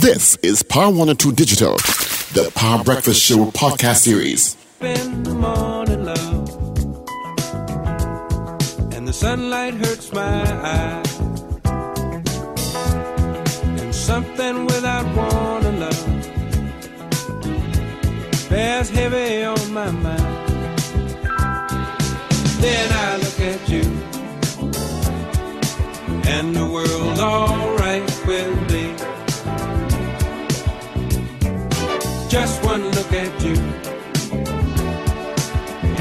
This is Power 102 Digital, the Power Breakfast Show podcast series. In the morning, love, and the sunlight hurts my eyes, and something without warning, love, bears heavy on my mind. At you,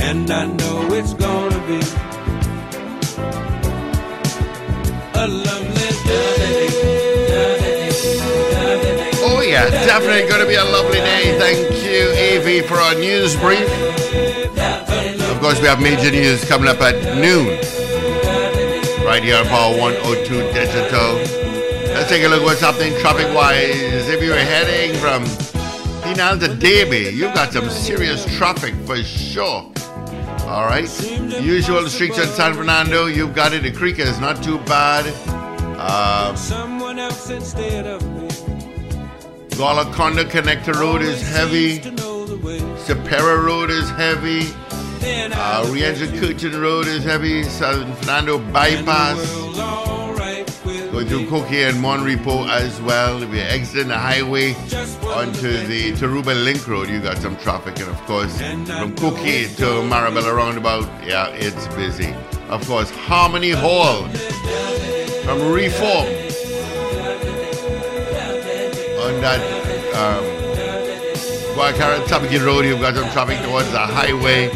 and I know it's gonna be a lovely day. Oh, yeah, definitely going to be a lovely day. Thank you, Evie, for our news brief. Of course, we have major news coming up at noon. Right here on Power 102 Digital. Let's take a look at what's happening traffic wise. If you're heading from Penal to Debe, you've got some serious traffic for sure. All right. Usual streets in San Fernando, you've got it. The creek is not too bad. Uh, me. Golconda Connector Road is heavy. The. Supera Road is heavy. Uh, Rienzo Curtin Road is heavy. San Fernando Bypass. Going through Coquet and Mon Repos as well. You're exiting the highway onto the Tarouba Link Road, you got some traffic. And of course, from Coquet to Marabella Roundabout, yeah, it's busy. Of course, Harmony Hall from Reform on that um, Guaracara Tabaquite Road, you've got some traffic towards the highway.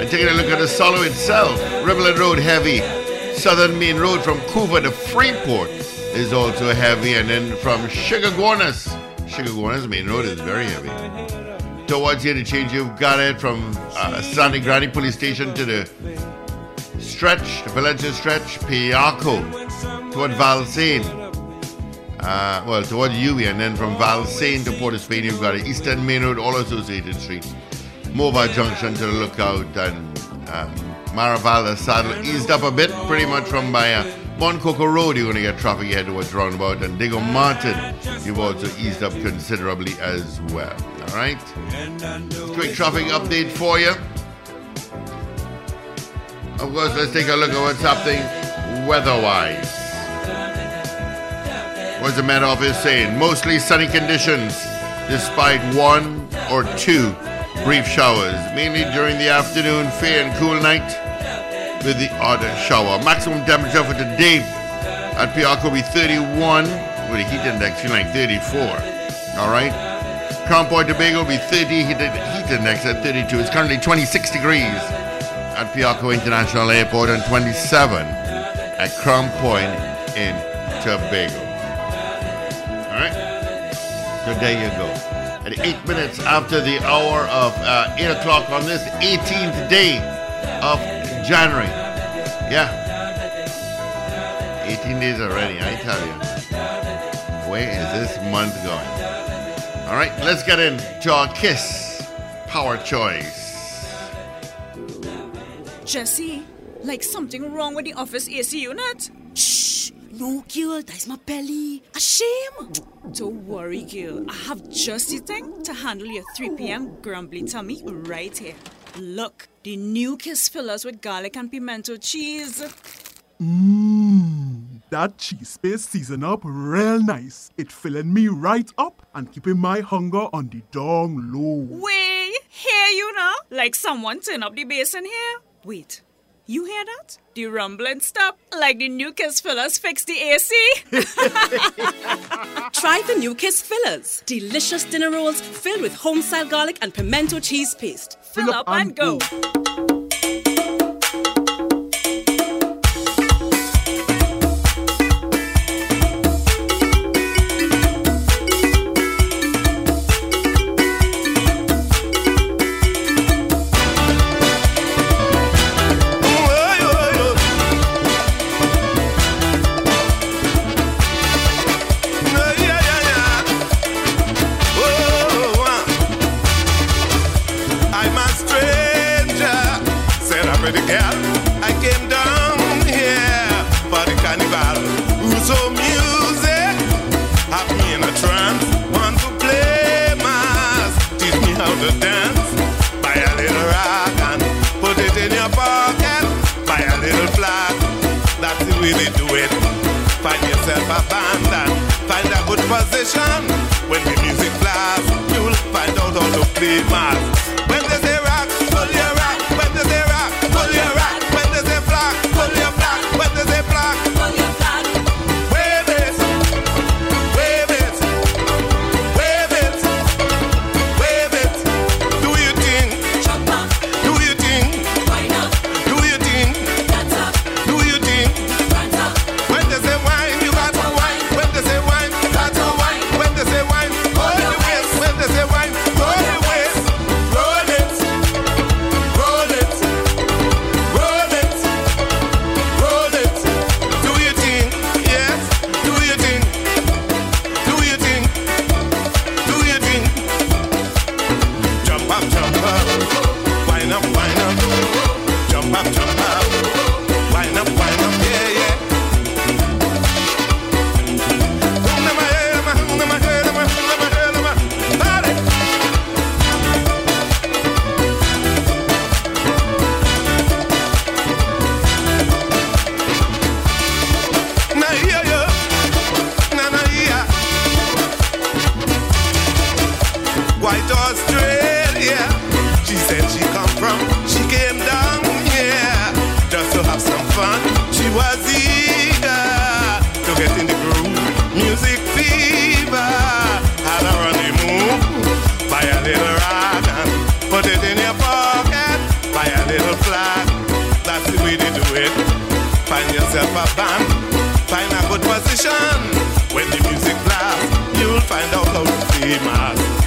And taking a look at the Solo itself, Riverland Road heavy. Southern Main Road from Couva to Freeport is also heavy. And then from Chaguanas, Chaguanas Main Road is very heavy. Towards here, the interchange, you've got it from uh, Sangre Grande Police Station to the stretch, the Valencia stretch, Piarco, toward Valsayn. Uh, well, toward Uwe, and then from Valsayn to Port of Spain, you've got an Eastern Main Road, all associated streets. Mobile Junction to the lookout, and um, Maraval, Saddle eased up a bit, pretty much from by uh, Road, you're going to get traffic ahead towards roundabout, and Diego Martin, you've also eased up considerably as well. All right? Quick traffic update for you. Of course, let's take a look at what's happening weather-wise. What's the Met Office saying? Mostly sunny conditions, despite one or two brief showers, mainly during the afternoon, fair and cool night with the odd shower. Maximum temperature for today at Piarco will be 31, with a heat index feeling like 34. All right? Crown Point Tobago will be 30, heat, heat index at 32. It's currently 26 degrees at Piarco International Airport and 27 at Crown Point in Tobago. All right? So there you go. At eight minutes after the hour of uh, 8 o'clock on this 18th day of January. Yeah. 18 days already, I tell you. Where is this month going? All right, let's get into our KISS Power Choice. Jesse, like something wrong with the office AC unit? Shh! No, girl, that's my belly. A shame. Don't worry, girl. I have just the thing to handle your 3 p.m. grumbly tummy right here. Look, the new Kiss fillers with garlic and pimento cheese. Mmm, that cheese paste season up real nice. It filling me right up and keeping my hunger on the dong low. Way, hear you now? Like someone turn up the bass in here. Wait, you hear that? The rumbling stop, like the new Kiss fillers fix the AC. Try the new Kiss fillers. Delicious dinner rolls filled with home-style garlic and pimento cheese paste. Fill up and go. I'm it. Find yourself abandoned, find a good position. When the music blasts, you'll find out how to play mass. yourself a band. Find a good position. When the music blasts, you'll find out how to be mad.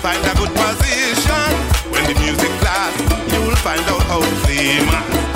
find a good position. When the music blasts, you'll find out how to play, man.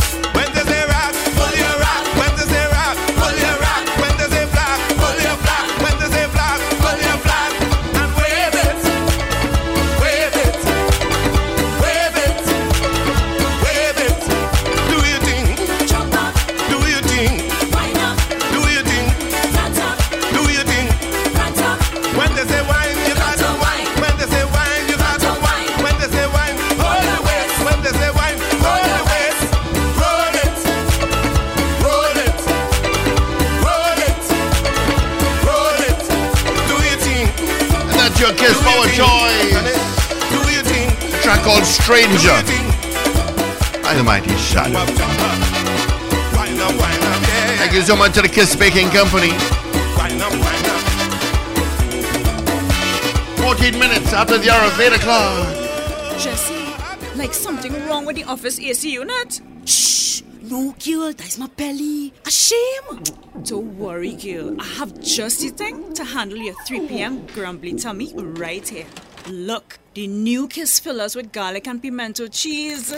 called Stranger. I'm the mighty shadow. Thank you so much to the Kiss Baking Company. 14 minutes after the hour of 8 o'clock. Jesse, like something wrong with the office AC unit. Shh, no girl, that's my belly. A shame. Don't worry, girl. I have just the thing to handle your 3 p.m. grumbly tummy right here. Look, the new Kiss fillers with garlic and pimento cheese.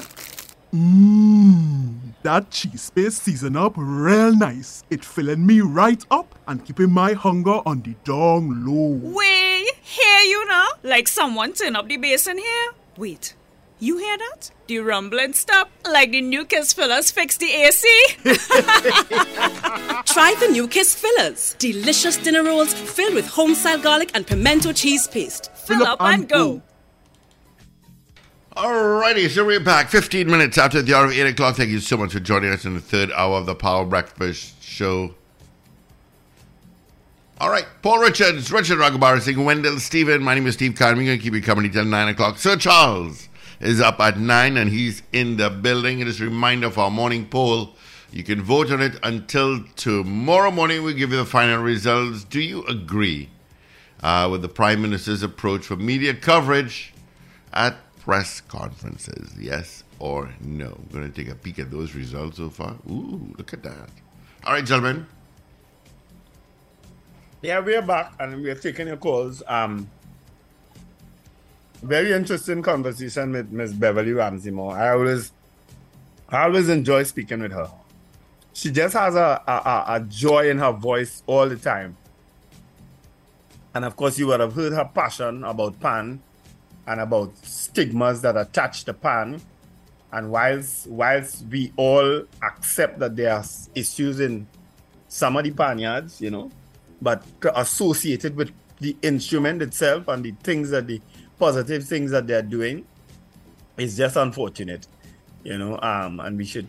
Mmm, that cheese paste season up real nice. It filling me right up and keeping my hunger on the dong low. Way, hear you now? Like someone turn up the bass in here. Wait, you hear that? The rumbling stop, like the new Kiss fillers fix the AC. Try the new Kiss fillers. Delicious dinner rolls filled with home-style garlic and pimento cheese paste. Fill up and go. Alrighty, so we're back 15 minutes after the hour of 8 o'clock. Thank you so much for joining us in the third hour of the Power Breakfast Show. All right, Paul Richards, Richard Ragoobarsingh, Wendell Stephen. My name is Steve Khan. We're going to keep you company till 9 o'clock. Sir Charles is up at 9 and he's in the building. It is a reminder of our morning poll. You can vote on it until tomorrow morning. We'll give you the final results. Do you agree uh, with the Prime Minister's approach for media coverage at press conferences? Yes or no? We're going to take a peek at those results so far. Ooh, look at that. All right, gentlemen. Yeah, we're back and we're taking your calls. Um, very interesting conversation with Miss Beverly Ramsey Moore. I always, I always enjoy speaking with her. She just has a, a- a joy in her voice all the time. And of course, you would have heard her passion about pan and about stigmas that attach to pan. And whilst whilst we all accept that there are issues in some of the panyards, you know, but associated with the instrument itself and the things that the positive things that they're doing is just unfortunate, you know. Um, and we should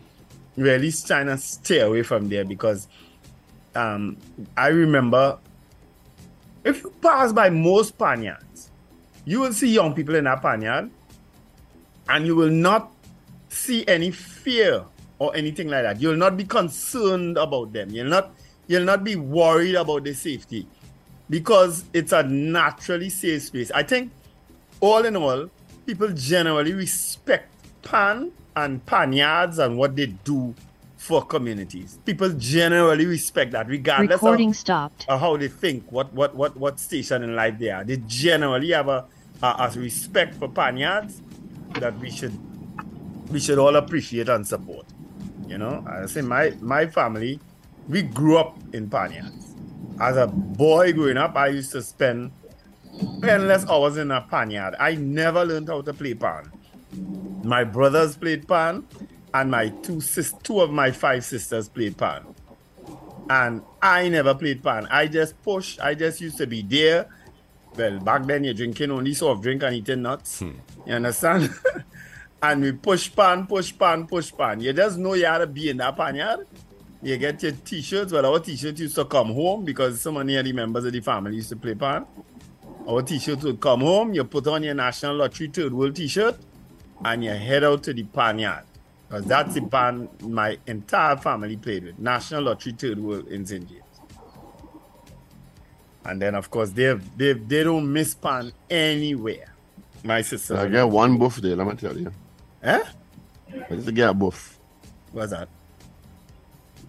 really try and stay away from there because um, I remember if you pass by most panyards, you will see young people in that panyard, and you will not see any fear or anything like that. You'll not be concerned about them. You'll not you'll not be worried about their safety because it's a naturally safe space. I think all in all, people generally respect pan and panyards and what they do for communities. People generally respect that, regardless Recording of, stopped. of how they think, what what what what station in life they are. They generally have a, a, a respect for panyards that we should we should all appreciate and support. You know, I say my my family, we grew up in panyards. As a boy growing up, I used to spend endless hours in a panyard. I never learned how to play pan. My brothers played pan, and my two sis- two of my five sisters played pan. And I never played pan. I just push. I just used to be there. Well, back then you're drinking only soft drink and eating nuts. Hmm. You understand? and we push pan, push pan, push pan. You just know you had to be in that panyard. You get your t-shirts. Well, our t-shirts used to come home because so many of the members of the family used to play pan. Our t-shirts would come home. You put on your National Lottery Third World t-shirt and you head out to the panyard. Because that's the band my entire family played with. National Lottery Third World in St. James. And then, of course, they they they don't miss pan anywhere. My sister. I get one buff there, let me tell you. Eh? I just get a buff. What's that?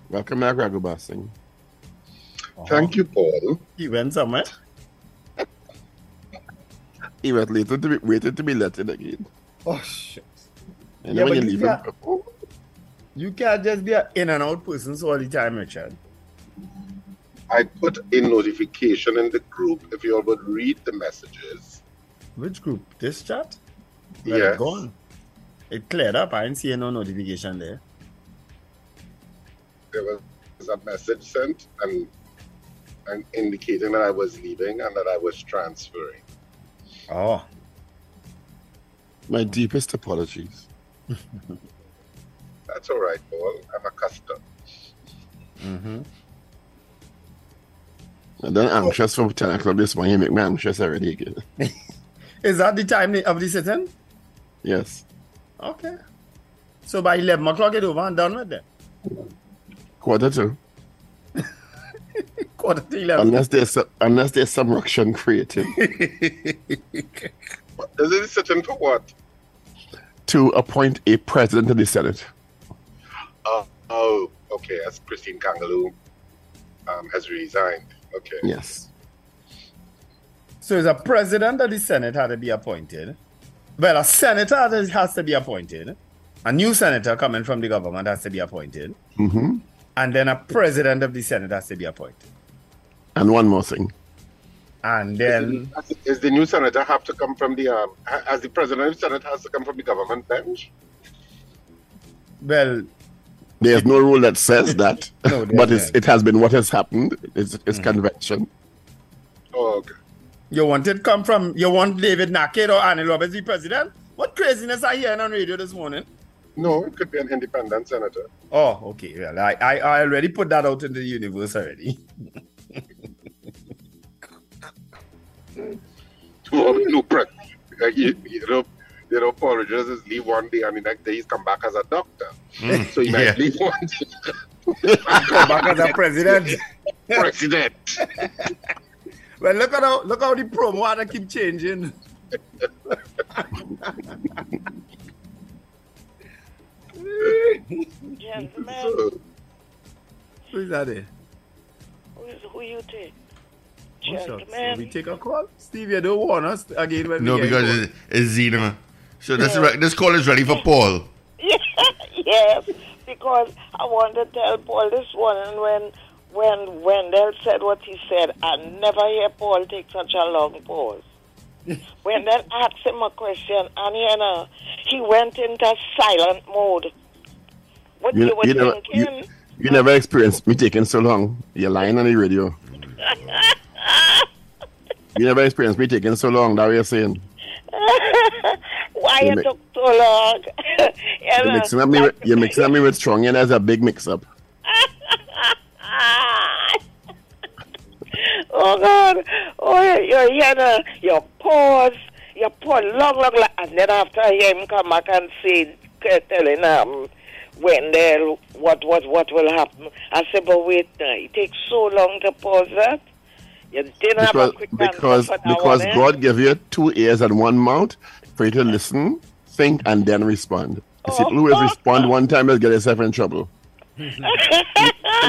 Welcome back, Ragoobarsingh. Thank you, Paul. He went somewhere. He was later to be, waited to be let in again. Oh shit. And Yeah, when but you you leave can't- You can't just be an in and out person all the time, Richard. I put a notification in the group if you all would read the messages. Which group? This chat? Yeah. Yes. It gone. It cleared up. I didn't see no notification there. There was a message sent and, and indicating that I was leaving and that I was transferring. Oh. My deepest apologies. That's all right, Paul. I'm accustomed. Mm-hmm. And then anxious from 10 o'clock this morning, you make me anxious already again. Is that the time of the sitting? Yes. Okay. So by 11 o'clock, it over and done with it. Quarter to. Quarter to 11. Unless there's, some- unless there's some ruction created What- Is it sitting for what? To appoint a president of the Senate. Uh, oh, okay. As Christine Kangaloo um, has resigned. Okay. Yes. So is a president of the Senate had to be appointed. Well, a senator has to be appointed. a new senator coming from the government has to be appointed, hmm and then a president of the Senate has to be appointed. And one more thing. And then, Is the new senator have to come from the um, as the president of the senate has to come from the government bench? well, There's no rule that says that, No, but it's, it has been what has happened. It's, it's convention. Oh, okay. you want it come from, you want David Nakhid or Anil Roberts the president? What craziness I hearing on radio this morning? No, it could be an independent senator. Oh, okay. Well, I, I, I already put that out in the universe already. No, pre- uh, you, you know, you know, Paul Rogers is leave one day and the next day he's come back as a doctor. So he might yeah. leave one day Come back as a president. president. Well, look at how look how the promo had to keep changing. Gentlemen, So, Who is that there? who, is, who you take? Shucks. Will we take a call? Steve, you don't want us again when No, we because call. it, it's Zena. So this, re- this call is ready for Paul. yes, because I want to tell Paul this morning when when Wendell said what he said, I never hear Paul take such a long pause. When Wendell asked him a question, and you know, he went into silent mode. What you, You, were you, never, you, you never experienced me taking so long. You're lying on the radio. You never experienced me taking so long. That what you're saying. Why You you took so long? you You're mixing up me. With, you're mixing up me with strong, and there's a big mix-up. oh God! Oh, you you know, you pause, your pause long, long, long, and then after I hear him come back and say, k- telling um, Wendell what what what will happen. I said, but wait, now, it takes so long to pause that. You didn't have Because a quick because because? God gave you two ears and one mouth for you to listen, think, and then respond. You see, who respond one time you'll get yourself in trouble. Think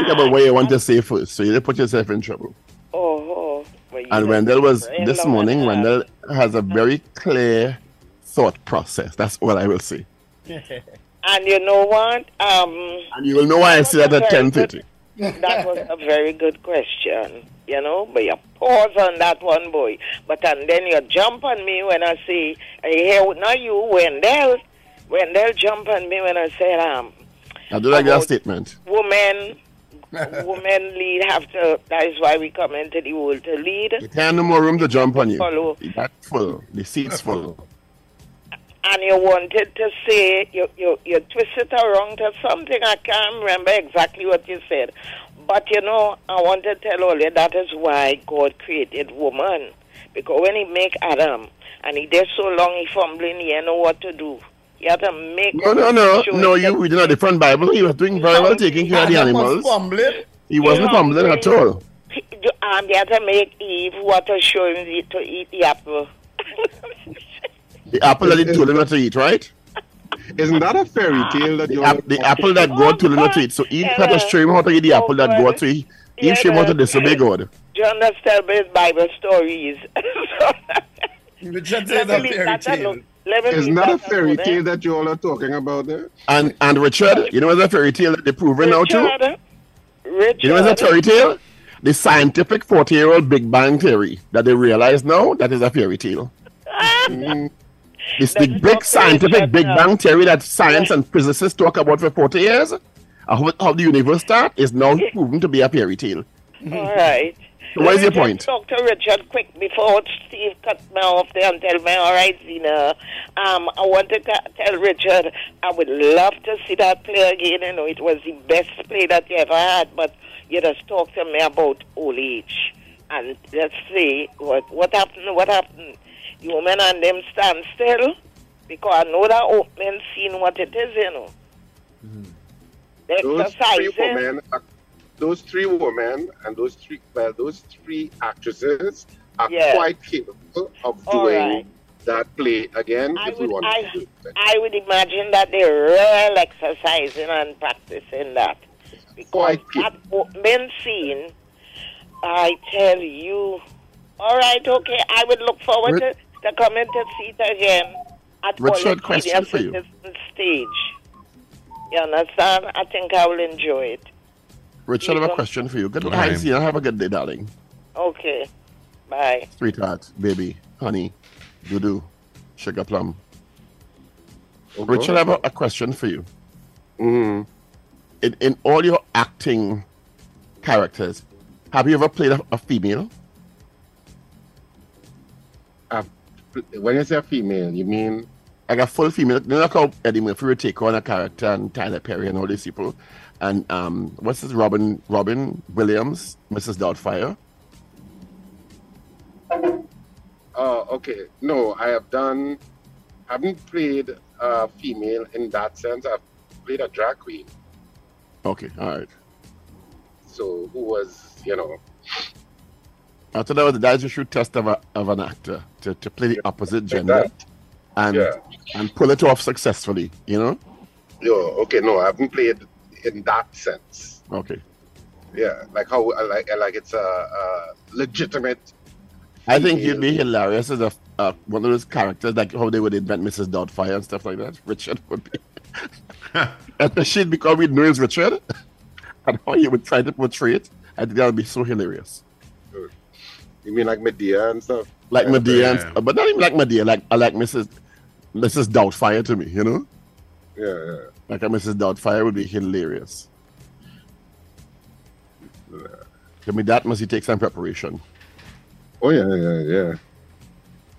about what you want to say first, so you put yourself in trouble. Oh, oh. Well, And Wendell was this morning. Wendell has a very clear thought process. That's all I will say. And you know what? Um, And you will know why I said that at ten thirty. that was a very good question, you know. But you pause on that one, boy. But and then you jump on me when I say, hey, hear not you, Wendell. Wendell jump on me when I said, um, I do like that statement. women, women lead have to. That is why we come into the world to lead. You can't no more room to jump on you. Follow. That's full. The seat's full. and you wanted to say you you you twist it around to something I can't remember exactly what you said, but you know I want to tell all you that is why God created woman, because when He make Adam and he did so long he fumbling, he didn't know what to do. He had to make No, no, no, no. him You that- reading a different Bible. He was doing very well, taking care of the Adam was animals. fumbling. He wasn't Yeah. fumbling at all. He- and he had to make Eve what to show him to eat the apple. The apple that he told him not to eat, right? Isn't that a fairy ah, tale that The, you ap- the apple that God told him not to eat. So Eve had to show him how to eat the apple that God to eat. Eve showed him how to disobey God. Do you understand his Bible stories? Richard Let says me a fairy tale. alone. Let me Isn't that a fairy eh? tale that you all are talking about there? And and Richard, you know what's a fairy tale that they're proving now too? Richard, Richard, You know what's a fairy tale? The scientific 40 year old Big Bang Theory that they realize now that is a fairy tale. Mm. It's the big scientific Big. Bang Theory that science and physicists talk about for 40 years. How, how the universe start is now proven to be a fairy tale. All right. So what is your point? Talk to Richard quick before Steve cut me off there and tell me, all right, Zena. Um, I want to tell Richard I would love to see that play again. You know, it was the best play that you ever had, but you just talk to me about old age. And let's see what what happened. What happened? The woman and them stand still because I know that opening scene what it is, you know. The Those three exercising. Eh? women, those three women, and those three well, those three actresses are Yeah. quite capable of All doing right. that play again I if we want I, to do it. I would imagine that they're real exercising and practicing that. Because Quite that opening scene, I tell you. All right, okay. I would look forward Ri- to, to coming to see it again at Richard, all question for you. citizen stage. You understand? I think I will enjoy it. Richard, I have a question for you. Good night, Hi, ahead. Have a good day, darling. Okay. Bye. Sweetheart, baby, honey, doo sugar plum. Okay. Richard, I have a, a question for you. Mhm. In, in all your acting characters, have you ever played a, a female? When you say a female, you mean Like a full female? You know, how Eddie Murphy would take on a character and Tyler Perry and all these people. And um, what's this? Robin Robin Williams, Mrs. Doubtfire. Oh, okay. No, I have done. Haven't played a female in that sense. I've played a drag queen. Okay, all right. So who was, you know, I thought that was that is a true test of, a, of an actor to, to play the opposite gender that. and Yeah. and pull it off successfully. You know? yo, okay, no, I haven't played in that sense. Okay. Yeah, like how, I like, like it's a, a legitimate. I think you'd be hilarious as a uh, one of those characters, like how they would invent Mrs. Doubtfire and stuff like that. Richard would be, especially because we know it's Richard, and how you would try to portray it. I think that would be so hilarious. You mean like Madea and stuff? Like Yeah, Madea, yeah. and, but not even like Madea. Like I like Mrs. Mrs. Doubtfire to me. You know, Yeah, yeah. like a Mrs. Doubtfire would be hilarious. I mean, that must take some preparation. Oh yeah, yeah, yeah.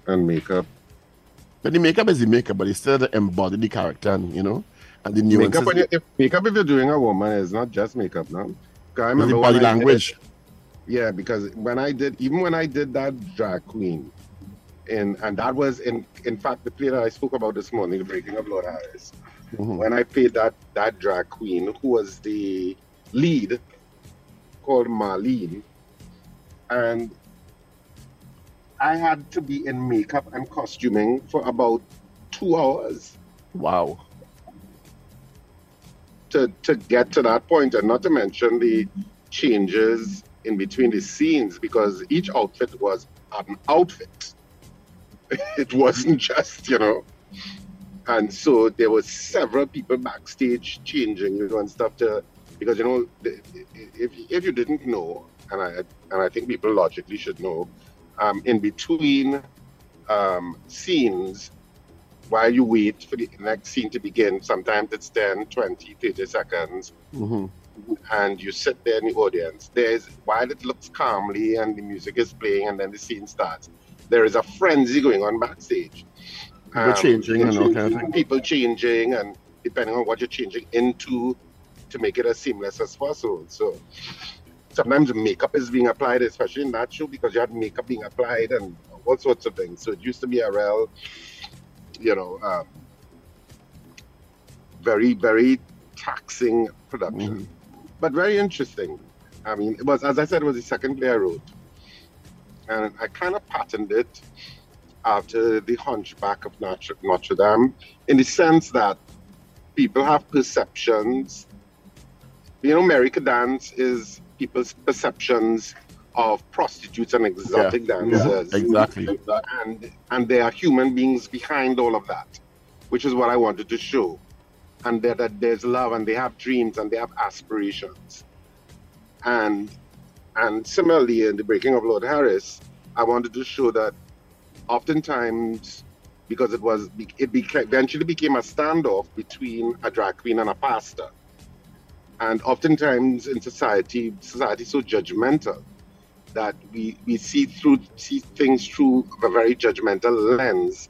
And makeup. But the makeup is the makeup, but it's still to embody the character, and you know, and the nuances. Makeup, when you, if, makeup if you're doing a woman is not just makeup now. 'Cause I the remember body when I did- language. Yeah, because when I did, even when I did that drag queen, and and that was in in fact the play that I spoke about this morning, the Breaking of Lord Harris. Mhm. When I played that that drag queen, who was the lead, called Marlene, and I had to be in makeup and costuming for about two hours Wow. to to get to that point, and not to mention the changes in between the scenes because each outfit was an outfit. It wasn't just you know, and so there was several people backstage changing you know and stuff to because you know if if you didn't know, and I and I think people logically should know, um, in between um, scenes while you wait for the next scene to begin, sometimes it's 10, 20, 30 seconds, hmm and you sit there in the audience. There's, while it looks calmly and the music is playing and then the scene starts, there is a frenzy going on backstage. People changing and all kind of thing. People changing, and depending on what you're changing into to make it as seamless as possible. So sometimes makeup is being applied, especially in that show, because you had makeup being applied and all sorts of things. So it used to be a real, you know, um, very, very taxing production, but very interesting. I mean, it was, as I said, it was the second play I wrote. And I kind of patterned it after The Hunchback of Notre, Notre Dame in the sense that people have perceptions. You know, America dance is people's perceptions of prostitutes and exotic Yeah, dancers. exactly. And and there are human beings behind all of that, which is what I wanted to show. And that, there's love and they have dreams and they have aspirations. And and similarly in the breaking of Lord Harris, I wanted to show that oftentimes because it was it beca- eventually became a standoff between a drag queen and a pastor. And oftentimes in society, society is so judgmental that we, we see through see things through a very judgmental lens.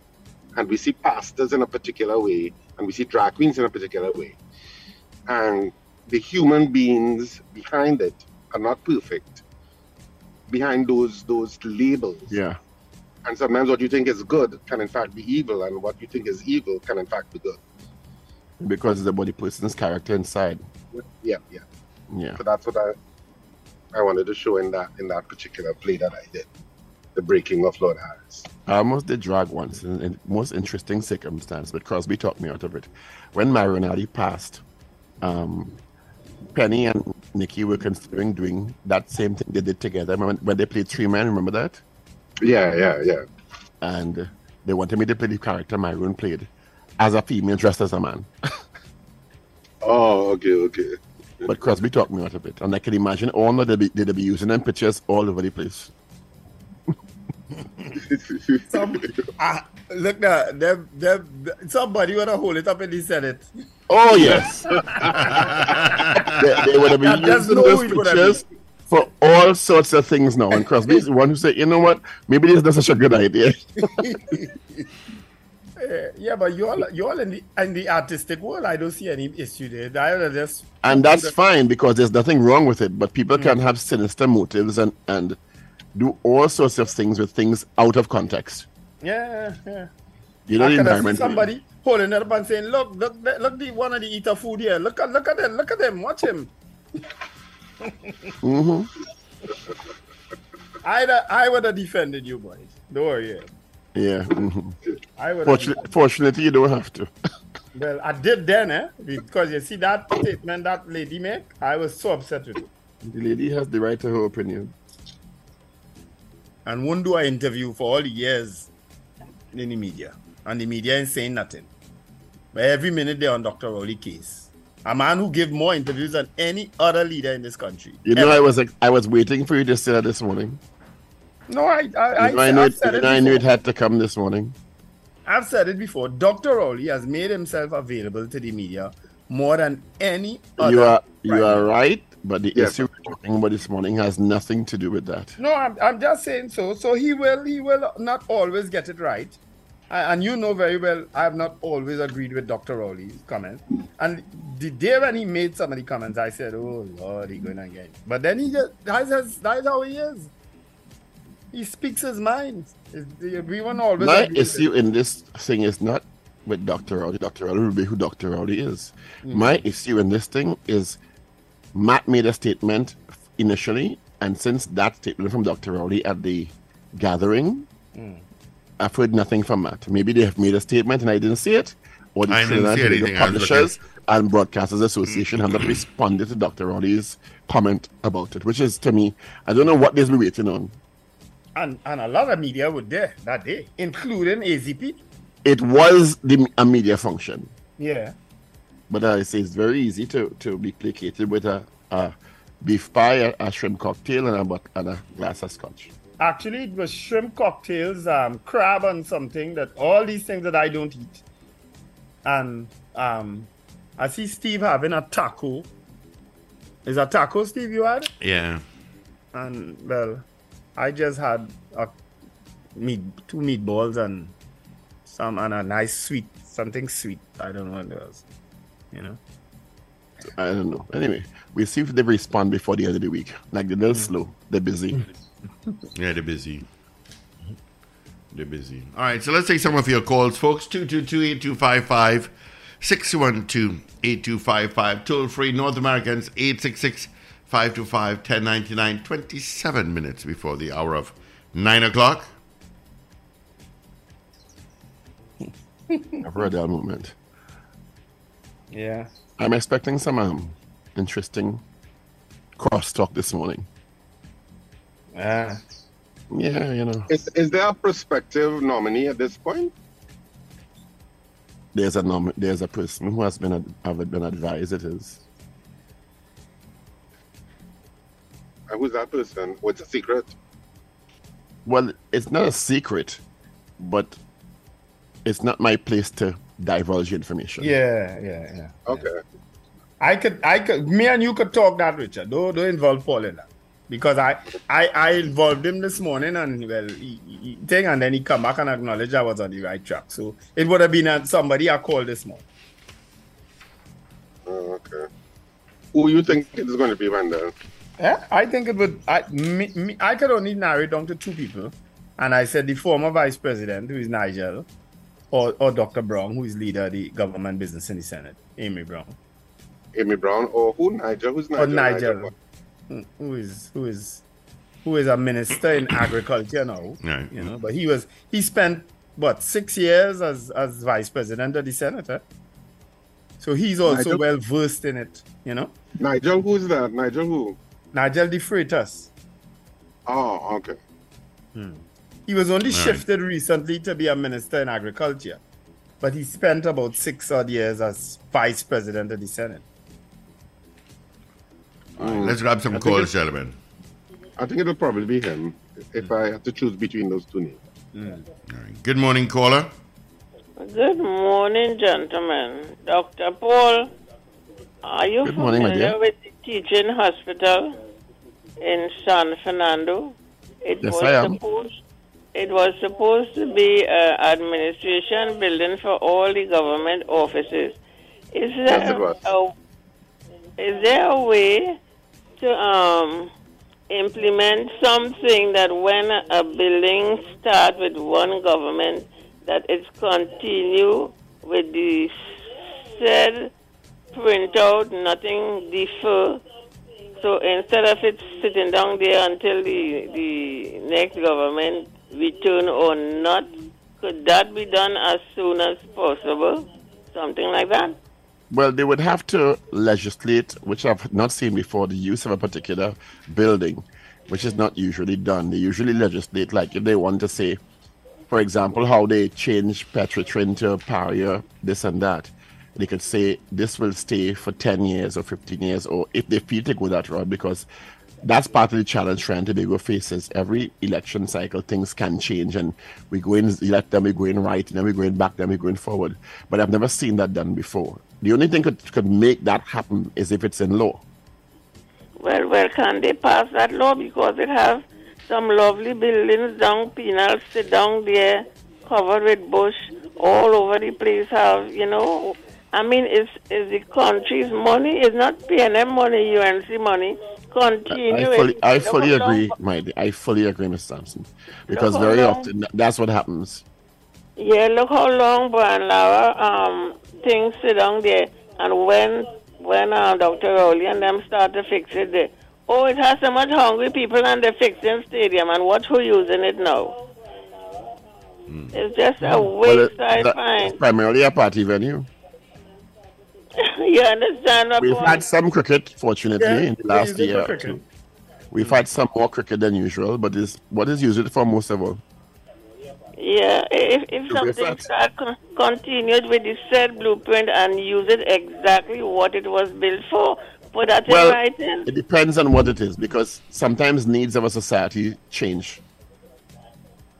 And we see pastors in a particular way, and we see drag queens in a particular way. And the human beings behind it are not perfect. Behind those those labels. Yeah. And sometimes what you think is good can in fact be evil, and what you think is evil can in fact be good. Because it's about the person's character inside. Yeah, yeah. Yeah. So that's what I I wanted to show in that in that particular play that I did, the breaking of Lord Harris. I almost did drag once in, in most interesting circumstance, but Crosby talked me out of it. When Marinati passed, um, Penny and Nikki were considering doing that same thing they did together. Remember when they played Three Men? Remember that? Yeah, yeah, yeah. And they wanted me to play the character Myron played as a female dressed as a man. Oh, okay, okay. But Crosby talked me out of it, and I can imagine all of they'd they'd be using them pictures all over the place. Some, ah, look now, them, them, somebody want to hold it up in the Senate. Oh yes, they, they would have been And using no those it pictures for all sorts of things now. And Crosby's the one who said, "You know what? Maybe this is not such a good idea." Eh, yeah, but you all, you all in the in the artistic world, I don't see any issue there. I just and that's fine because there's nothing wrong with it. But people can have sinister motives and and do all sorts of things with things out of context. yeah, yeah. You know I the could have seen environment. somebody holding up and saying, "Look, look, look, the one of the eater food here. Look at, look at them, look at them. Watch him." hmm I'd, I would have defended you, boys. Don't worry. Yeah. Yeah. mhm. I would. Fortunately, fortunately, you don't have to. Well, I did then, eh? Because you see that statement that lady make, I was so upset with it. The lady has the right to her opinion. And won't do an interview for all the years in the media. And the media ain't saying nothing. But every minute they're on Dr. Rowley case. A man who gave more interviews than any other leader in this country. You know, Ever. I was like, I was waiting for you to say that this morning. No, I I, You know, I, I, knew it, said it I knew it had to come this morning. I've said it before. Dr. Rowley has made himself available to the media more than any other. You are you are right, but the issue we're talking about this morning has nothing to do with that. No, I'm, I'm just saying so. So he will he will not always get it right. And you know very well, I have not always agreed with Dr. Rowley's comments. And the day when he made some of the comments, I said, "Oh Lord, he going again." But then he just that's, that's, how he is. He speaks his mind. Won't always. My issue in this thing is not with Dr. Rowley. Dr. Rowley will be who Dr. Rowley is. Mm. My issue in this thing is Matt made a statement initially, and since that statement from Dr. Rowley at the gathering, Mm. I've heard nothing from Matt. Maybe they have made a statement and I didn't see it, or the I didn't Trinidad see Radio anything. I was Publishers and Broadcasters Association have not responded to Dr. Rowley's comment about it, which is to me, I don't know what they'll be waiting on. And and a lot of media were there that day, including AZP. It was the, a media function. Yeah. But I say it's very easy to, to be placated with a, a beef pie, a, a shrimp cocktail, and a, but- and a glass of scotch. Actually, it was shrimp cocktails, um, crab and something that all these things that I don't eat. And um, I see Steve having a taco. Is a taco, Steve, you had? Yeah. And well, I just had a meat, two meatballs and some and a nice sweet, something sweet. I don't know what it was. You know. I don't know. Anyway, we'll see if they respond before the end of the week. Like they're a little mm. slow. They're busy. Yeah, they're busy. They're busy. All right, so let's take some of your calls, folks. 222-8255, 612-8255. Toll free North Americans 866-525-1099. 27 minutes before the hour of 9 o'clock. I've read that moment. Yeah. I'm expecting some um, interesting crosstalk this morning. Yeah. Yeah, you know. Is, is there a prospective nominee at this point? There's a nom- there's a person who has been ad- have been advised it is. And who's that person? What's a secret? Well, it's not a secret, but it's not my place to divulge information. Yeah, yeah, yeah. Okay. I could, I could, me and you could talk that, Richard. Don't, don't involve Paul in that. Because I, I, I involved him this morning and well, he, he, thing, and then he come back and acknowledge I was on the right track. So it would have been somebody I called this morning. Oh, okay. Who you think is going to be Wendell? Yeah, I think it would. I, me, me, I could only narrow it down to two people, and I said the former vice president, who is Nigel, or, or Dr. Brown, who is leader of the government business in the Senate, Amery Browne. Amery Browne or who? Nigel? Who's Or Nigel? Nigel, who- who is who is who is a minister in agriculture now. Right. You know, but he was he spent what six years as as vice president of the Senate. eh? So he's also Nigel? well versed in it. You know, Nigel, who's that? Nigel who? Nigel De Freitas. Oh, okay. He was only Right. shifted recently to be a minister in agriculture, but he spent about six odd years as vice president of the Senate. All right, let's grab some calls, gentlemen. I think it'll probably be him if I have to choose between those two names. Mm. Good morning, caller. Good morning, gentlemen. Dr. Paul, are you Good morning, my familiar dear. with the teaching hospital in San Fernando? It Yes, was I am. supposed it was supposed to be an administration building for all the government offices. Is there Yes, it was. a, is there a way to um implement something that when a building starts with one government that it's continue with the said printout, nothing defer. So instead of it sitting down there until the the next government return or not, could that be done as soon as possible? Something like that. Well, they would have to legislate, which I've not seen before, the use of a particular building, which is not usually done. They usually legislate, like if they want to say, for example, how they change Petrotrin to Paria, this and that. They could say this will stay for 10 years or 15 years, or if they feel to go that route, because that's part of the challenge Trying Tobago faces. Every election cycle, things can change, and we go in left, then we go in right, and then we go in back, then we go in forward. But I've never seen that done before. The only thing could could make that happen is if it's in law. Well, well, can they pass that law because it have some lovely buildings down Penal, sit down there, covered with bush, all over the place. Have you know? I mean, it's, is the country's money? It's not PNM money, UNC money. Continue. I fully. I fully long- agree, my dear. I fully agree, Mr. Sampson, because very long- often that's what happens. Yeah, look how long Brian Lara um things sit down there, and when when uh, Dr. Rowley and them start to fix it, they, oh, it has so much hungry people and they're fixing stadium, and watch who using it now. It's just a Well, waste, it- I find. it's primarily a party venue. you understand what We've I'm had some cricket, fortunately, Yeah, in the last year. for or cricket. two. We've had some more cricket than usual, but is what is used it for most of all? Yeah, if, if something reflect. start continued with the said blueprint and use it exactly what it was built for, put that in Well, writing. it depends on what it is, because sometimes needs of a society change.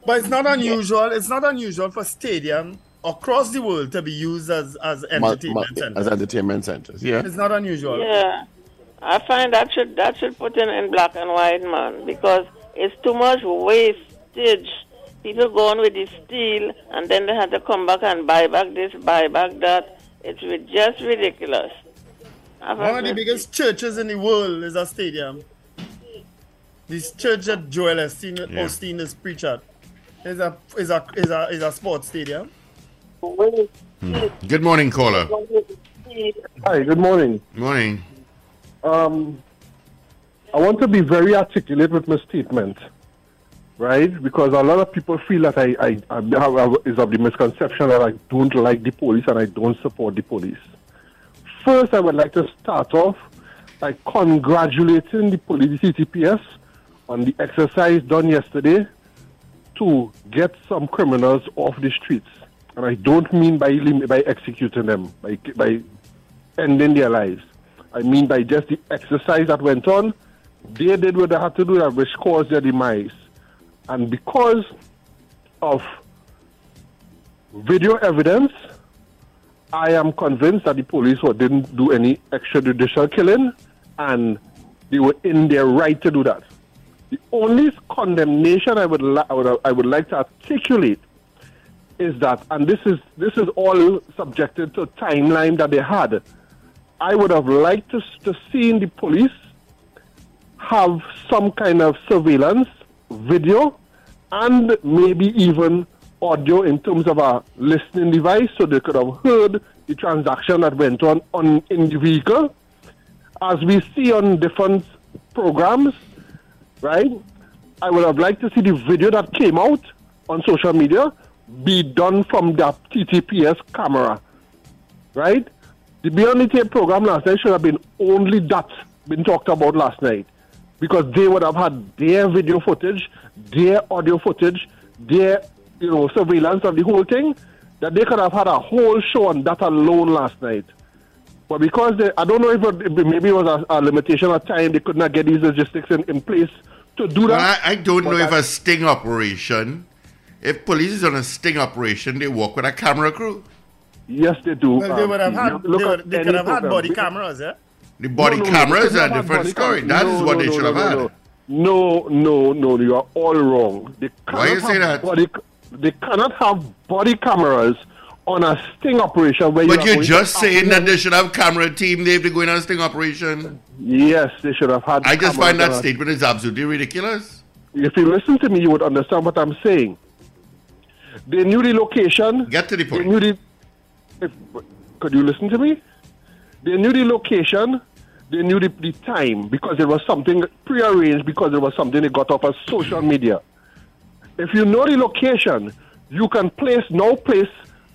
But it's not unusual. It's not unusual for stadium across the world to be used as as Mul- entertainment mul- centers. as entertainment centers. Yeah. It's not unusual. Yeah, I find that should that should put in in black and white, man, because it's too much wastage. People go on with the steel, and then they have to come back and buy back this, buy back that. It's just ridiculous. I've One of the heard- biggest churches in the world is a stadium. This church that Joel Osteen, Yeah. Osteen is preached at is a is a is a is a sports stadium. Good morning, caller. Hi, good morning. Morning. Um, I want to be very articulate with my statement, right? Because a lot of people feel that I, I, I have, is of the misconception that I don't like the police and I don't support the police. First, I would like to start off by congratulating the police the TTPS on the exercise done yesterday to get some criminals off the streets. And I don't mean by by executing them, by, by ending their lives. I mean by just the exercise that went on. They did what they had to do, that which caused their demise. And because of video evidence, I am convinced that the police didn't do any extrajudicial killing and they were in their right to do that. The only condemnation I would, I would, I would like to articulate is that, and this is this is all subjected to timeline that they had. I would have liked to to see the police have some kind of surveillance video and maybe even audio in terms of a listening device so they could have heard the transaction that went on, on in the vehicle. As we see on different programs, right? I would have liked to see the video that came out on social media be done from the TTPS camera, right? The Beyond the Tape program last night should have been only that been talked about last night because they would have had their video footage, their audio footage, their you know surveillance of the whole thing. That they could have had a whole show on that alone last night. But because they, I don't know if it, maybe it was a, a limitation of time, they could not get these logistics in, in place to do that. Well, I, I don't know But if a sting operation, if police is on a sting operation, they work with a camera crew. Yes, they do. Well, they Um, would have had, look they, would, they could have had body cameras, yeah? The body No, no, no, camera they is could a different story. cam- That is no, what no, they should no, have had. no, No, no, no, you are all wrong. They Why you cannot say have that? Body, they cannot have body cameras on a sting operation where But are you're just saying that they should have camera team there if they're going on a sting operation. Yes, they should have had. I just find that on statement is absolutely ridiculous. If you listen to me, you would understand what I'm saying. They knew the location. Get to the point. They knew the. If, could you listen to me? They knew the location. They knew the, the time because there was something prearranged because there was something they got off of social media. If you know the location, you can place now place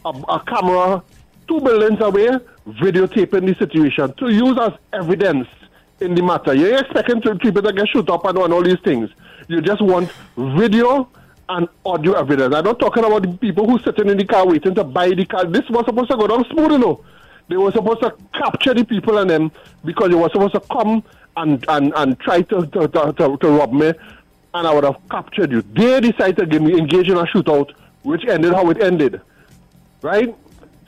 a, a camera two buildings away, videotaping the situation to use as evidence in the matter. You ain't expecting to people to get shoot up and, and all these things. You just want video and audio evidence. I'm not talking about the people who sitting in the car waiting to buy the car. This was supposed to go down smooth, you know. They were supposed to capture the people and them because they were supposed to come and, and, and try to, to, to, to, rob me and I would have captured you. They decided to engage in a shootout, which ended how it ended. Right?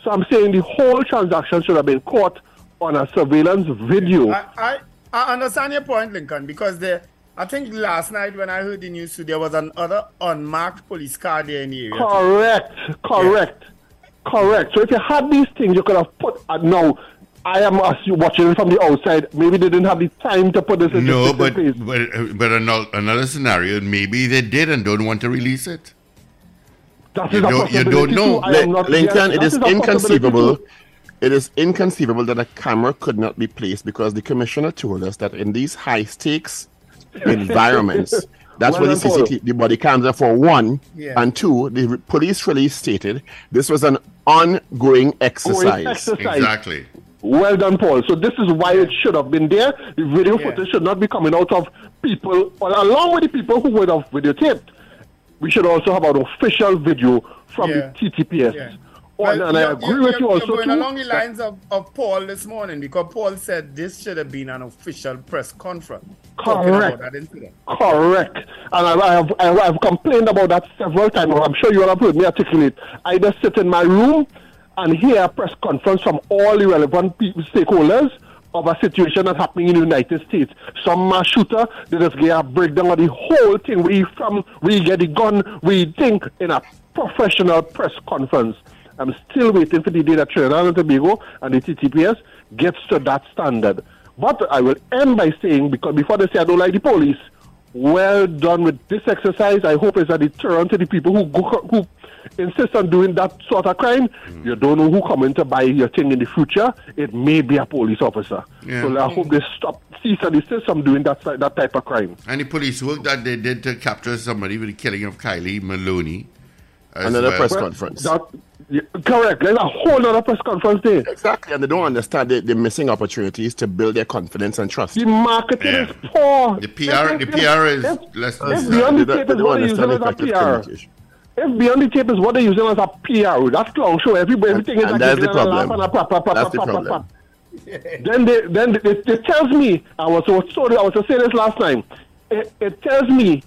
So I'm saying the whole transaction should have been caught on a surveillance video. I, I, I understand your point, Lincoln, because there, I think last night when I heard the news, too, there was another unmarked police car there in the area. Correct, correct, correct. So if you had these things, you could have put. Uh, now, I am as you watching it from the outside. Maybe they didn't have the time to put this. in No, in but place. but uh, but another, another scenario, maybe they did and don't want to release it. That you is don't, you don't know. too. I am not- Lincoln, It is is inconceivable. It is inconceivable that a camera could not be placed because the commissioner told us that in these high stakes environments, that's Well where the. CCTV, the body cams are for one, Yeah. and two, the police release stated this was an ongoing exercise. exercise. Exactly. Well done, Paul. So this is why it should have been there. The video footage should not be coming out of people, or along with the people who would have videotaped. We should also have an official video from Yeah. the TTPS. Well, and I you're- agree you're- with you you're going too. along the lines of, of Paul this morning because Paul said this should have been an official press conference. Correct. Correct. And I, I, have, I have complained about that several times. I'm sure you all have heard me articulate. I just sit in my room and hear a press conference from all the relevant people, stakeholders of a situation that's happening in the United States. Some mass shooter, they just get a breakdown of the whole thing. We from we get the gun, we think in a professional press conference. I'm still waiting for the day that Trinidad and Tobago and the TTPS gets to that standard. But I will end by saying, because before they say I don't like the police, well done with this exercise. I hope it's a deterrent to the people who go, who insist on doing that sort of crime. Hmm. You don't know who coming to buy your thing in the future. It may be a police officer. Yeah. So I hope they stop cease and desist from doing that that type of crime. And the police work that they did to capture somebody with the killing of Kylie Maloney. As Another well. press conference. That, yeah, correct. There's a whole other press conference there. Exactly, and they don't understand the, the missing opportunities to build their confidence and trust. The marketing is poor. The PR, the PR is less than If beyond the They tape is what they're understand as a PR. If beyond the tape is what they're using as a PR, that's clown show. Everybody, everything is and like that's the giggling and problem. pop, pop, pop, That's the problem. Then they, then it, it tells me. I was so sorry. I was to say this last time. It, it tells me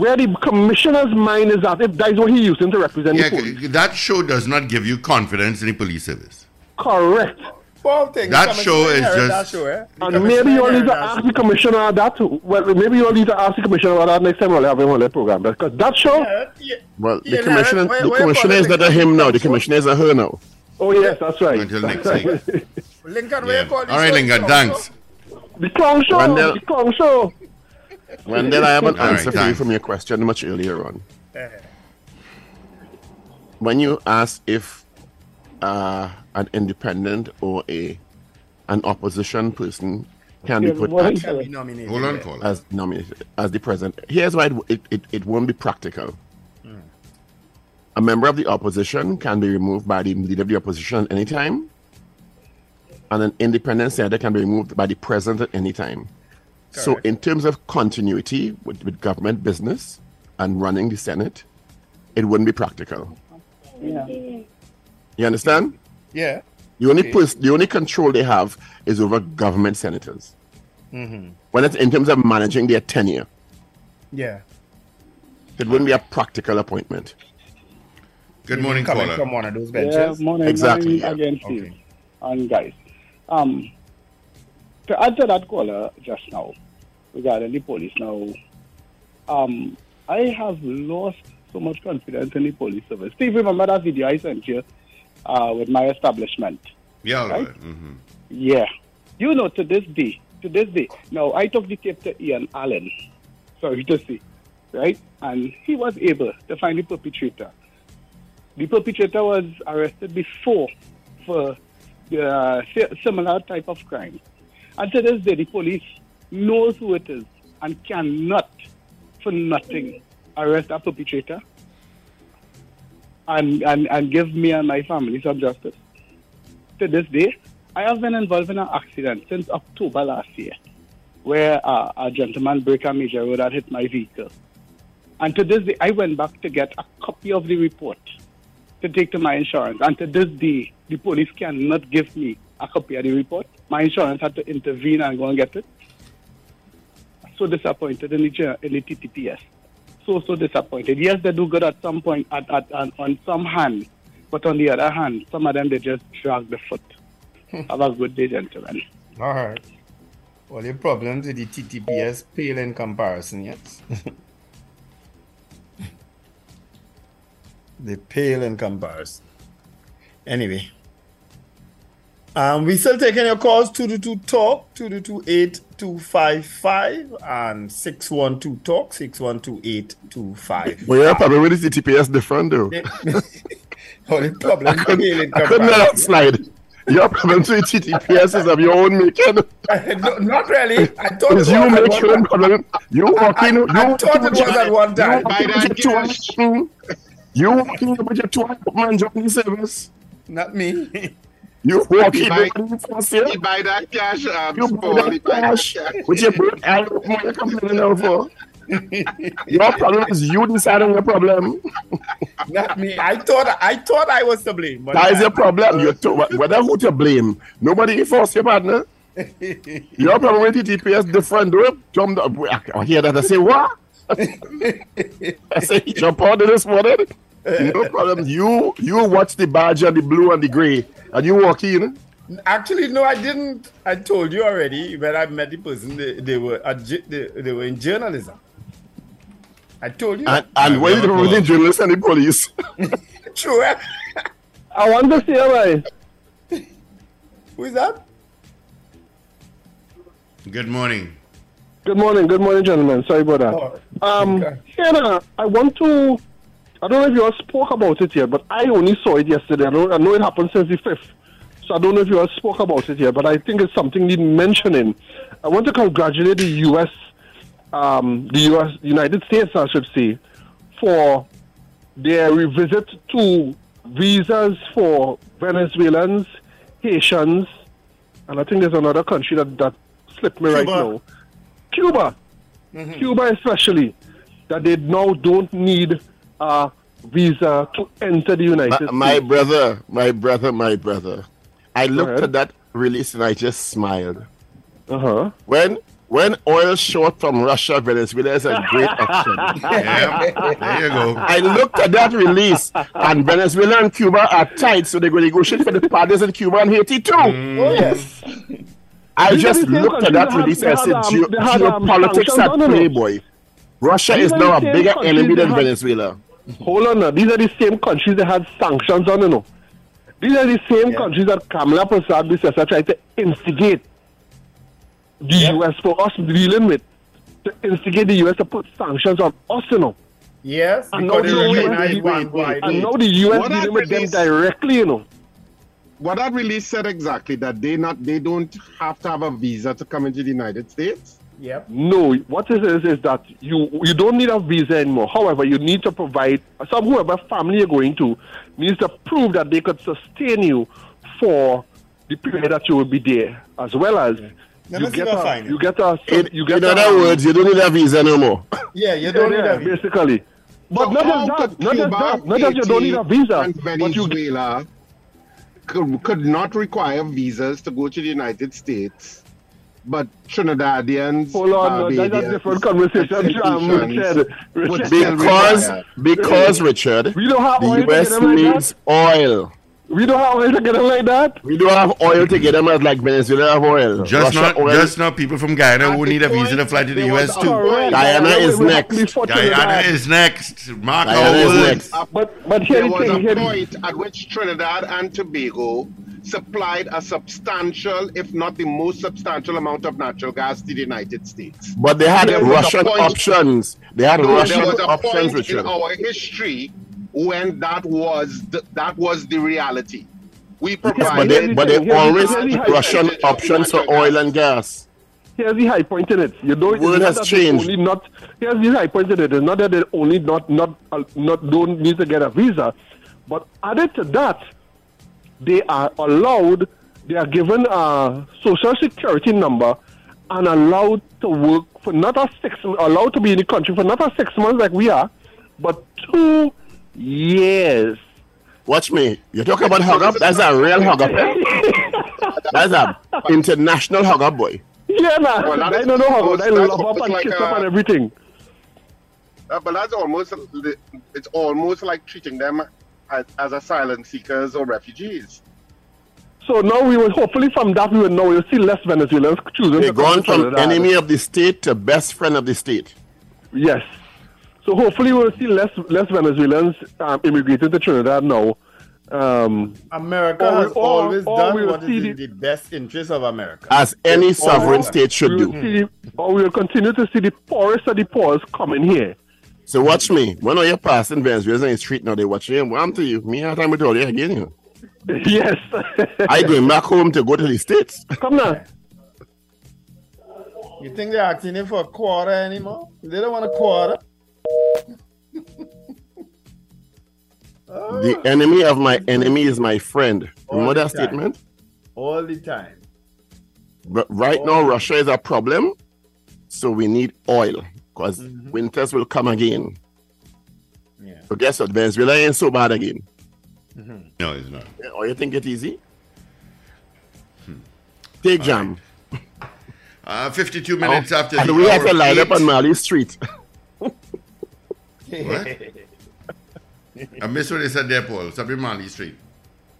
where the commissioner's mind is at. If that is what he's using to represent Yeah, the police. c- that show does not give you confidence in the police service. Correct. Paul thing, That show is just- That show, eh? And maybe you all need to inherited that ask the commissioner that. Well, maybe you all need to ask the commissioner about that next time we'll have him on the program. Because that show. Well, Yeah, the commissioner, where- the where commissioner is not a him now. The commissioner is a her now. Oh yes, that's right. Until next week. Lincoln, where you call All right, show? Lincoln, thanks. The clown show. Wendell- The clown show. Wendell, I have an All right, answer for you from your question much earlier on. Eh. When you ask if uh, an independent or a an opposition person can be put What at- is Can be nominated, Hold on, yeah. as nominated as the president. Here's why it, it, it, it won't be practical. A member of the opposition can be removed by the leader of the opposition at any time, and an independent senator can be removed by the president at any time. So, in terms of continuity with, with government business and running the Senate, it wouldn't be practical. Yeah. You understand? Yeah. The only pers- the only control they have is over government senators. Mm-hmm. When it's in terms of managing their tenure, Yeah. it wouldn't be a practical appointment. Good morning, Coming caller. from one of those Yeah, benches. morning, Exactly, morning yeah. again, Steve. And guys, um, to answer that caller just now regarding the police now, um, I have lost so much confidence in the police service. Steve, remember that video I sent you uh, with my establishment? Yeah, Right? right. Mm-hmm. Yeah. You know, to this day, to this day. Now, I took the tape to Ian Alleyne, sorry to say, right? And he was able to find the perpetrator. The perpetrator was arrested before for uh, similar type of crime. And to this day, the police knows who it is and cannot, for nothing, arrest a perpetrator and, and, and give me and my family some justice to this day, I have been involved in an accident since October last year, where uh, a gentleman broke a major road and hit my vehicle. And to this day, I went back to get a copy of the report to take to my insurance. And to this day, the police cannot give me a copy of the report. My insurance had to intervene and go and get it. So disappointed in the, in the TTPS. So, so disappointed. Yes, they do good at some point, at, at, at, on some hand. But on the other hand, some of them, they just drag the foot. Hmm. Have a good day, gentlemen. All right. Well, your problems with the TTPS pale in comparison, yes? they pale in comparison. Anyway. Um, we still taking your calls 222 talk 222 and 612 talk 612 Well, yeah, probably with the TPS different though. Only problem I couldn't, I couldn't let that comparison. slide. Your problems with TTPS is of your own making. No, not really. I thought it was you make your own problem. You walking. You I, I thought it was at one time. You walking with your two You walking with your two man joining the service. Not me. You walking He buy- the first year. Buy that cash, um, You buy he that buy that cash cash. with your broke eye. What you complaining now for? Your problem is you deciding your problem. Not me. I thought I thought I was to blame. but That is I- your problem. You to, whether who to blame. Nobody force your partner. Your problem with TTPS different. Don't jump. up. I hear that. I say what? I say he jump on this morning. No problem. You you watch the badge and the blue and the gray, and you walk in. Actually, no, I didn't. I told you already when I met the person. They, they were a, they, they were in journalism. I told you. And, and what is the difference between journalists and the police? True. I want to see right. Who is that? Good morning. Good morning, good morning, gentlemen. Sorry about that. Um, Hannah, I want to. I don't know if you all spoke about it yet, but I only saw it yesterday. I, don't, I know it happened since the fifth, so I don't know if you all spoke about it yet. But I think it's something need mentioning. I want to congratulate the U.S., um, the U.S., United States, I should say, for their revisit to visas for Venezuelans, Haitians, and I think there's another country that, that slipped me right Cuba. now. Cuba. Cuba especially, that they now don't need a visa to enter the United My, my brother, my brother, my brother. I looked at that release and I just smiled. Uh huh. When when oil short from Russia, Venezuela is a great option. Yeah, there you go. I looked at that release, and Venezuela and Cuba are tight, so they're going to negotiate for the partners in Cuba and Haiti too. Oh yes. I These are just looked at that that release they and said, um, "Geo- they had, um, geopolitics sanctions at on it. play, boy. Russia These is now a bigger enemy than have- Venezuela. Hold on now. These are the same countries that had sanctions on, you know. These are the same countries that Kamla Persad-Bissessar tried to instigate the U.S. for us dealing with. To instigate the U.S. to put sanctions on us, you know. Yes, And now the they US recognize deal- one and now the U.S. What that dealing with them directly, you know. What that release said exactly that they not they don't have to have a visa to come into the United States. Yep. No, what it is is that you you don't need a visa anymore. However, you need to provide some whoever family you're going to needs to prove that they could sustain you for the period that you will be there, as well as Let you me get if I a you get a In, you get in a, other words, you don't need a visa no more. Yeah, you don't need yeah, a visa. basically. But So not how just that, not just that, not just you don't need a visa, and but you could, could not require visas to go to the United States, but Trinidadians. Hold on, uh, no, that's a different conversation, Richard. Richard. Because because Richard, We don't have oil the to US like needs oil. We don't have oil to get them like that. We don't have oil to get them as like Venezuela have oil. Just Russia not, oil. just not people from Guyana who need a visa to fly to the US too. Guyana is next. Guyana is next. Mark Guyana is words. next. But but there was a point at which Trinidad and Tobago supplied a substantial, if not the most substantial amount of natural gas to the United States. But they had There Russian point- options. They had No, Russian there was a options, point Richard. in our history when that was the, that was the reality. We Yes, provided, but they, but they always had Russian options for natural oil and gas. Here's the high point in it. You don't. World it's not has changed. Only not. Here's the high point in it. It's not that they only not not uh, not don't need to get a visa, but added to that, they are allowed. They are given a social security number and allowed to work for not a six. Allowed to be in the country for not a six months like we are, but two years. Watch me. You're talking about hug up? That's a real hug up. That's a international hug up boy. Yeah, man. Well, that I don't know how. almost- I love up and like kiss a- up and everything. Uh, but that's almost it's almost like treating them as, as asylum seekers or refugees. So now we will hopefully from that we will know we'll see less Venezuelans choosing They're to gone from Trinidad. enemy of the state to best friend of the state. Yes. So hopefully we'll see less less Venezuelans um, immigrating to Trinidad now. Um, America or has or- always or done we will what is in the best interest of America. As any Or- sovereign state should we will do. see, or we will continue to see the poorest of the poorest coming here. So watch me. When are you passing Venezuela in the street now? They watch you. Well, I'm to you. Me have time with all you again. You. Yes. I going back home to go to the states. Come now. You think they're asking him for a quarter anymore? They don't want a quarter. The enemy of my enemy is my friend. All Remember that time. statement? All the time. But right now, Russia is a problem, so we need oil because Mm-hmm. winters will come again. Yeah. So guess what? Venezuela ain't so bad again. No, it's not. Or you think it easy? Take jam. Uh, 52 minutes Oh, after and the we have to line up on Mali Street. What? I missed what they said there, Paul. Sabri Mali Street.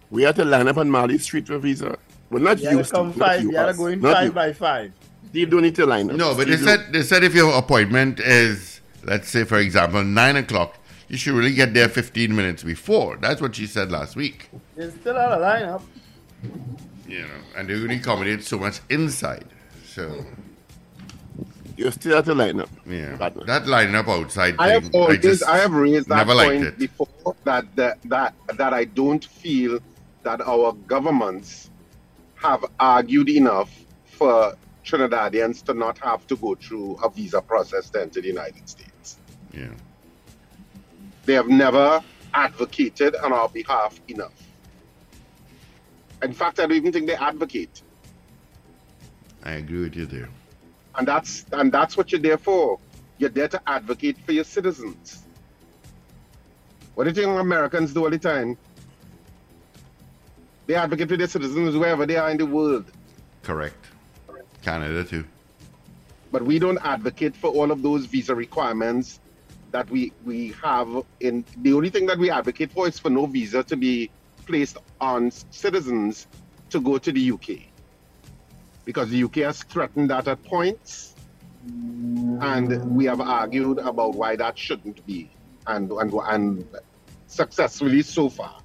We have to line up on Mali Street for visa. Well, not You gotta used come to. Not five. you, You gotta us. go in Not five you. by five. Steve don't need to line up. No, but they said they said if your appointment is, let's say, for example, nine o'clock, you should really get there 15 minutes before. That's what she said last week. It's still out of lineup. You know, and they only accommodate so much inside. So You're still have to line up. yeah, that lineup outside. I have always, just I, have raised that point before that, that that that I don't feel that our governments have argued enough for Trinidadians to not have to go through a visa process to enter the United States. Yeah. They have never advocated on our behalf enough. In fact, I don't even think they advocate. I agree with you there. And that's and that's what you're there for. You're there to advocate for your citizens. What do you think Americans do all the time? They advocate for their citizens wherever they are in the world. Correct. Canada too. But we don't advocate for all of those visa requirements that we, we have in the only thing that we advocate for is for no visa to be placed on citizens to go to the UK. Because the UK has threatened that at points and we have argued about why that shouldn't be and and, and successfully so far.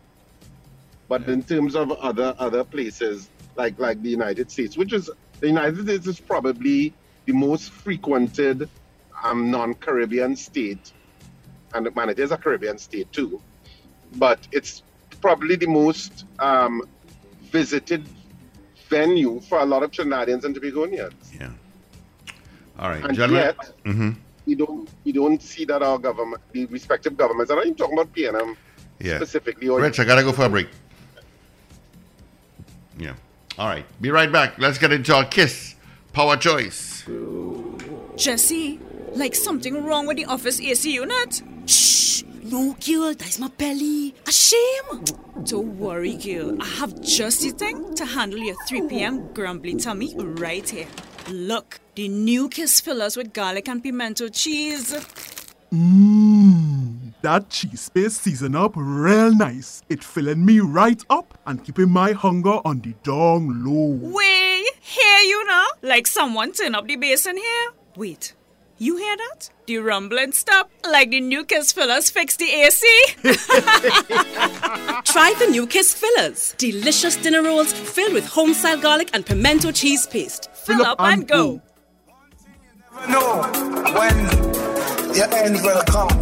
But in terms of other other places like like the United States, which is the United States is probably the most frequented um, non-Caribbean state, and man, it is a Caribbean state too, but it's probably the most um, visited venue for a lot of Trinidadians and Tobagonians. Yeah. All right, And gentlemen. yet, hmm we don't we don't see that our government, the respective governments, and I'm not even talking about PNM Yeah. specifically. Or Rich, I gotta go for a break. Yeah. All right. Be right back. Let's get into our kiss power choice. Jesse, like something wrong with the office AC unit? Shh! No, girl, that's my belly. A shame. Don't worry, girl. I have just the thing to handle your 3 p.m. grumbly tummy right here. Look, the new kiss fillers with garlic and pimento cheese. Mmm, that cheese paste season up real nice. It filling me right up and keeping my hunger on the dong low. Way, hear you now? Like someone turn up the bass in here. Wait, you hear that? The rumbling stop, like the new kiss fillers fix the AC. Try the new Kiss Fillers. Delicious dinner rolls filled with home style garlic and pimento cheese paste. Fill up and go. One thing you never know when your end will come.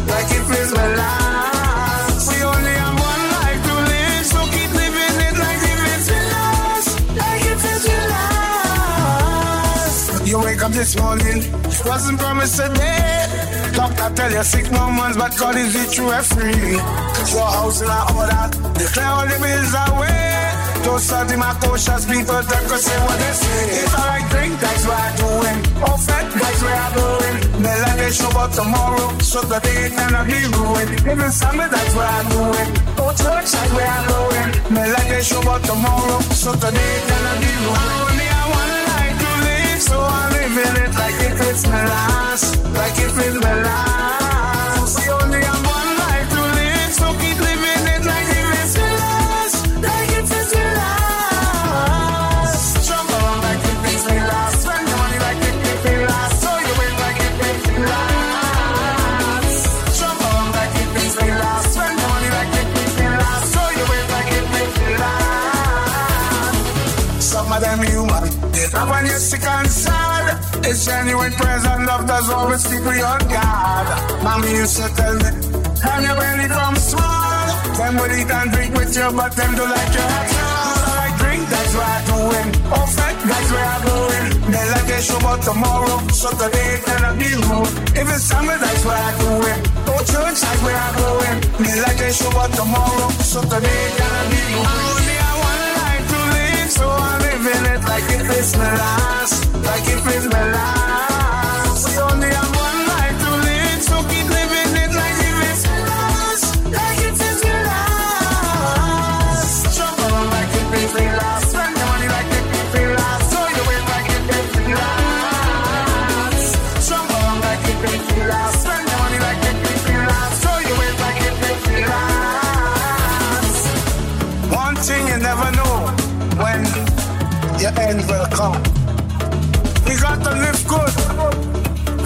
this morning, wasn't promised today. Doctor tell you sick no months, but God is the true and free. Your house in order, declare all the bills away. Those are the cautious people that can say what they say. If I like drink, that's what I'm doing. Fat, that's where I'm going. Me like they show about tomorrow, so the day cannot be ruined. Even summer, that's what I'm doing. Oh, church, that's where I'm going. Me like they show about tomorrow, so the day cannot be ruined. I only have one living it like if it's my last. Like if it's my last. It's genuine present love does always you on guard. Mommy used to tell me, and your belly from small. Them will eat and drink with you, but them do like you at all. I drink, that's what I'm doing. Oh, fat, that's where I'm going. They like they show about tomorrow, so today cannot be rude. If it's summer, that's what I'm doing. Oh, church, that's where I'm going. They like they show about tomorrow, so today cannot be rude. I only have one life to live, so I'm living it like if it's my last, like if it's my last. We only have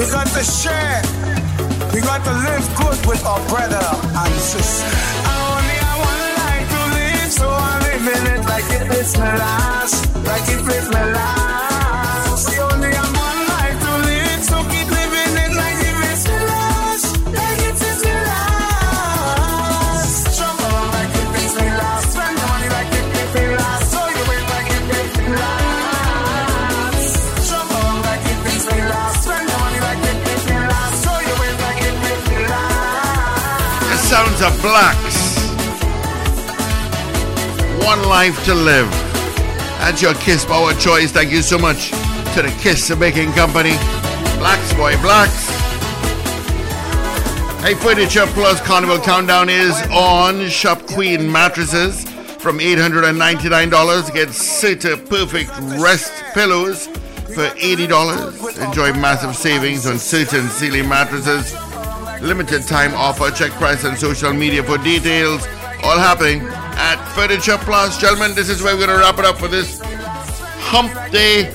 We got to share. We got to live good with our brother and sister. I only have one life to live, so I'm living it like it is my last. Like it is my last. Sounds of blacks. One life to live. That's your Kiss Power choice. Thank you so much to the Kiss Baking Company. Blacks, boy, blacks. Hey, Furniture Plus Carnival Countdown is on. Shop Queen mattresses from $899. Get Serta Perfect Rest pillows for $80. Enjoy massive savings on certain ceiling mattresses. Limited time offer. Check price on social media for details. All happening at Furniture Plus. Gentlemen, this is where we're going to wrap it up for this Hump Day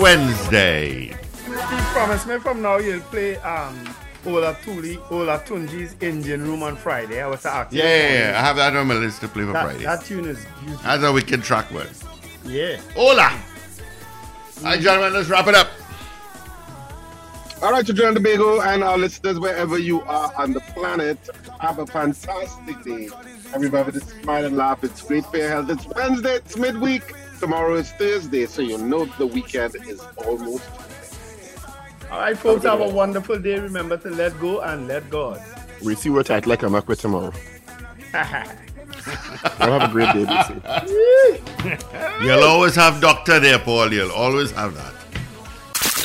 Wednesday. He promised me from now you'll play um Ola Tuli, Olatunji's Engine Room on Friday. I was asking. Yeah, yeah, yeah. I have that on my list to play for that, Friday. That tune is beautiful. That's a wicked track, man. Yeah. Hola. All right, gentlemen, let's wrap it up. All right, Trinidad and Tobago and our listeners, wherever you are on the planet, have a fantastic day. Everybody just smile and laugh. It's great for your health. It's Wednesday, it's midweek. Tomorrow is Thursday, so you know the weekend is almost. All right, folks, have a wonderful day. Remember to let go and let God. We see what I'd like I'm up with tomorrow. I'll have a great day, BC. You'll always have doctor there, Paul. You'll always have that.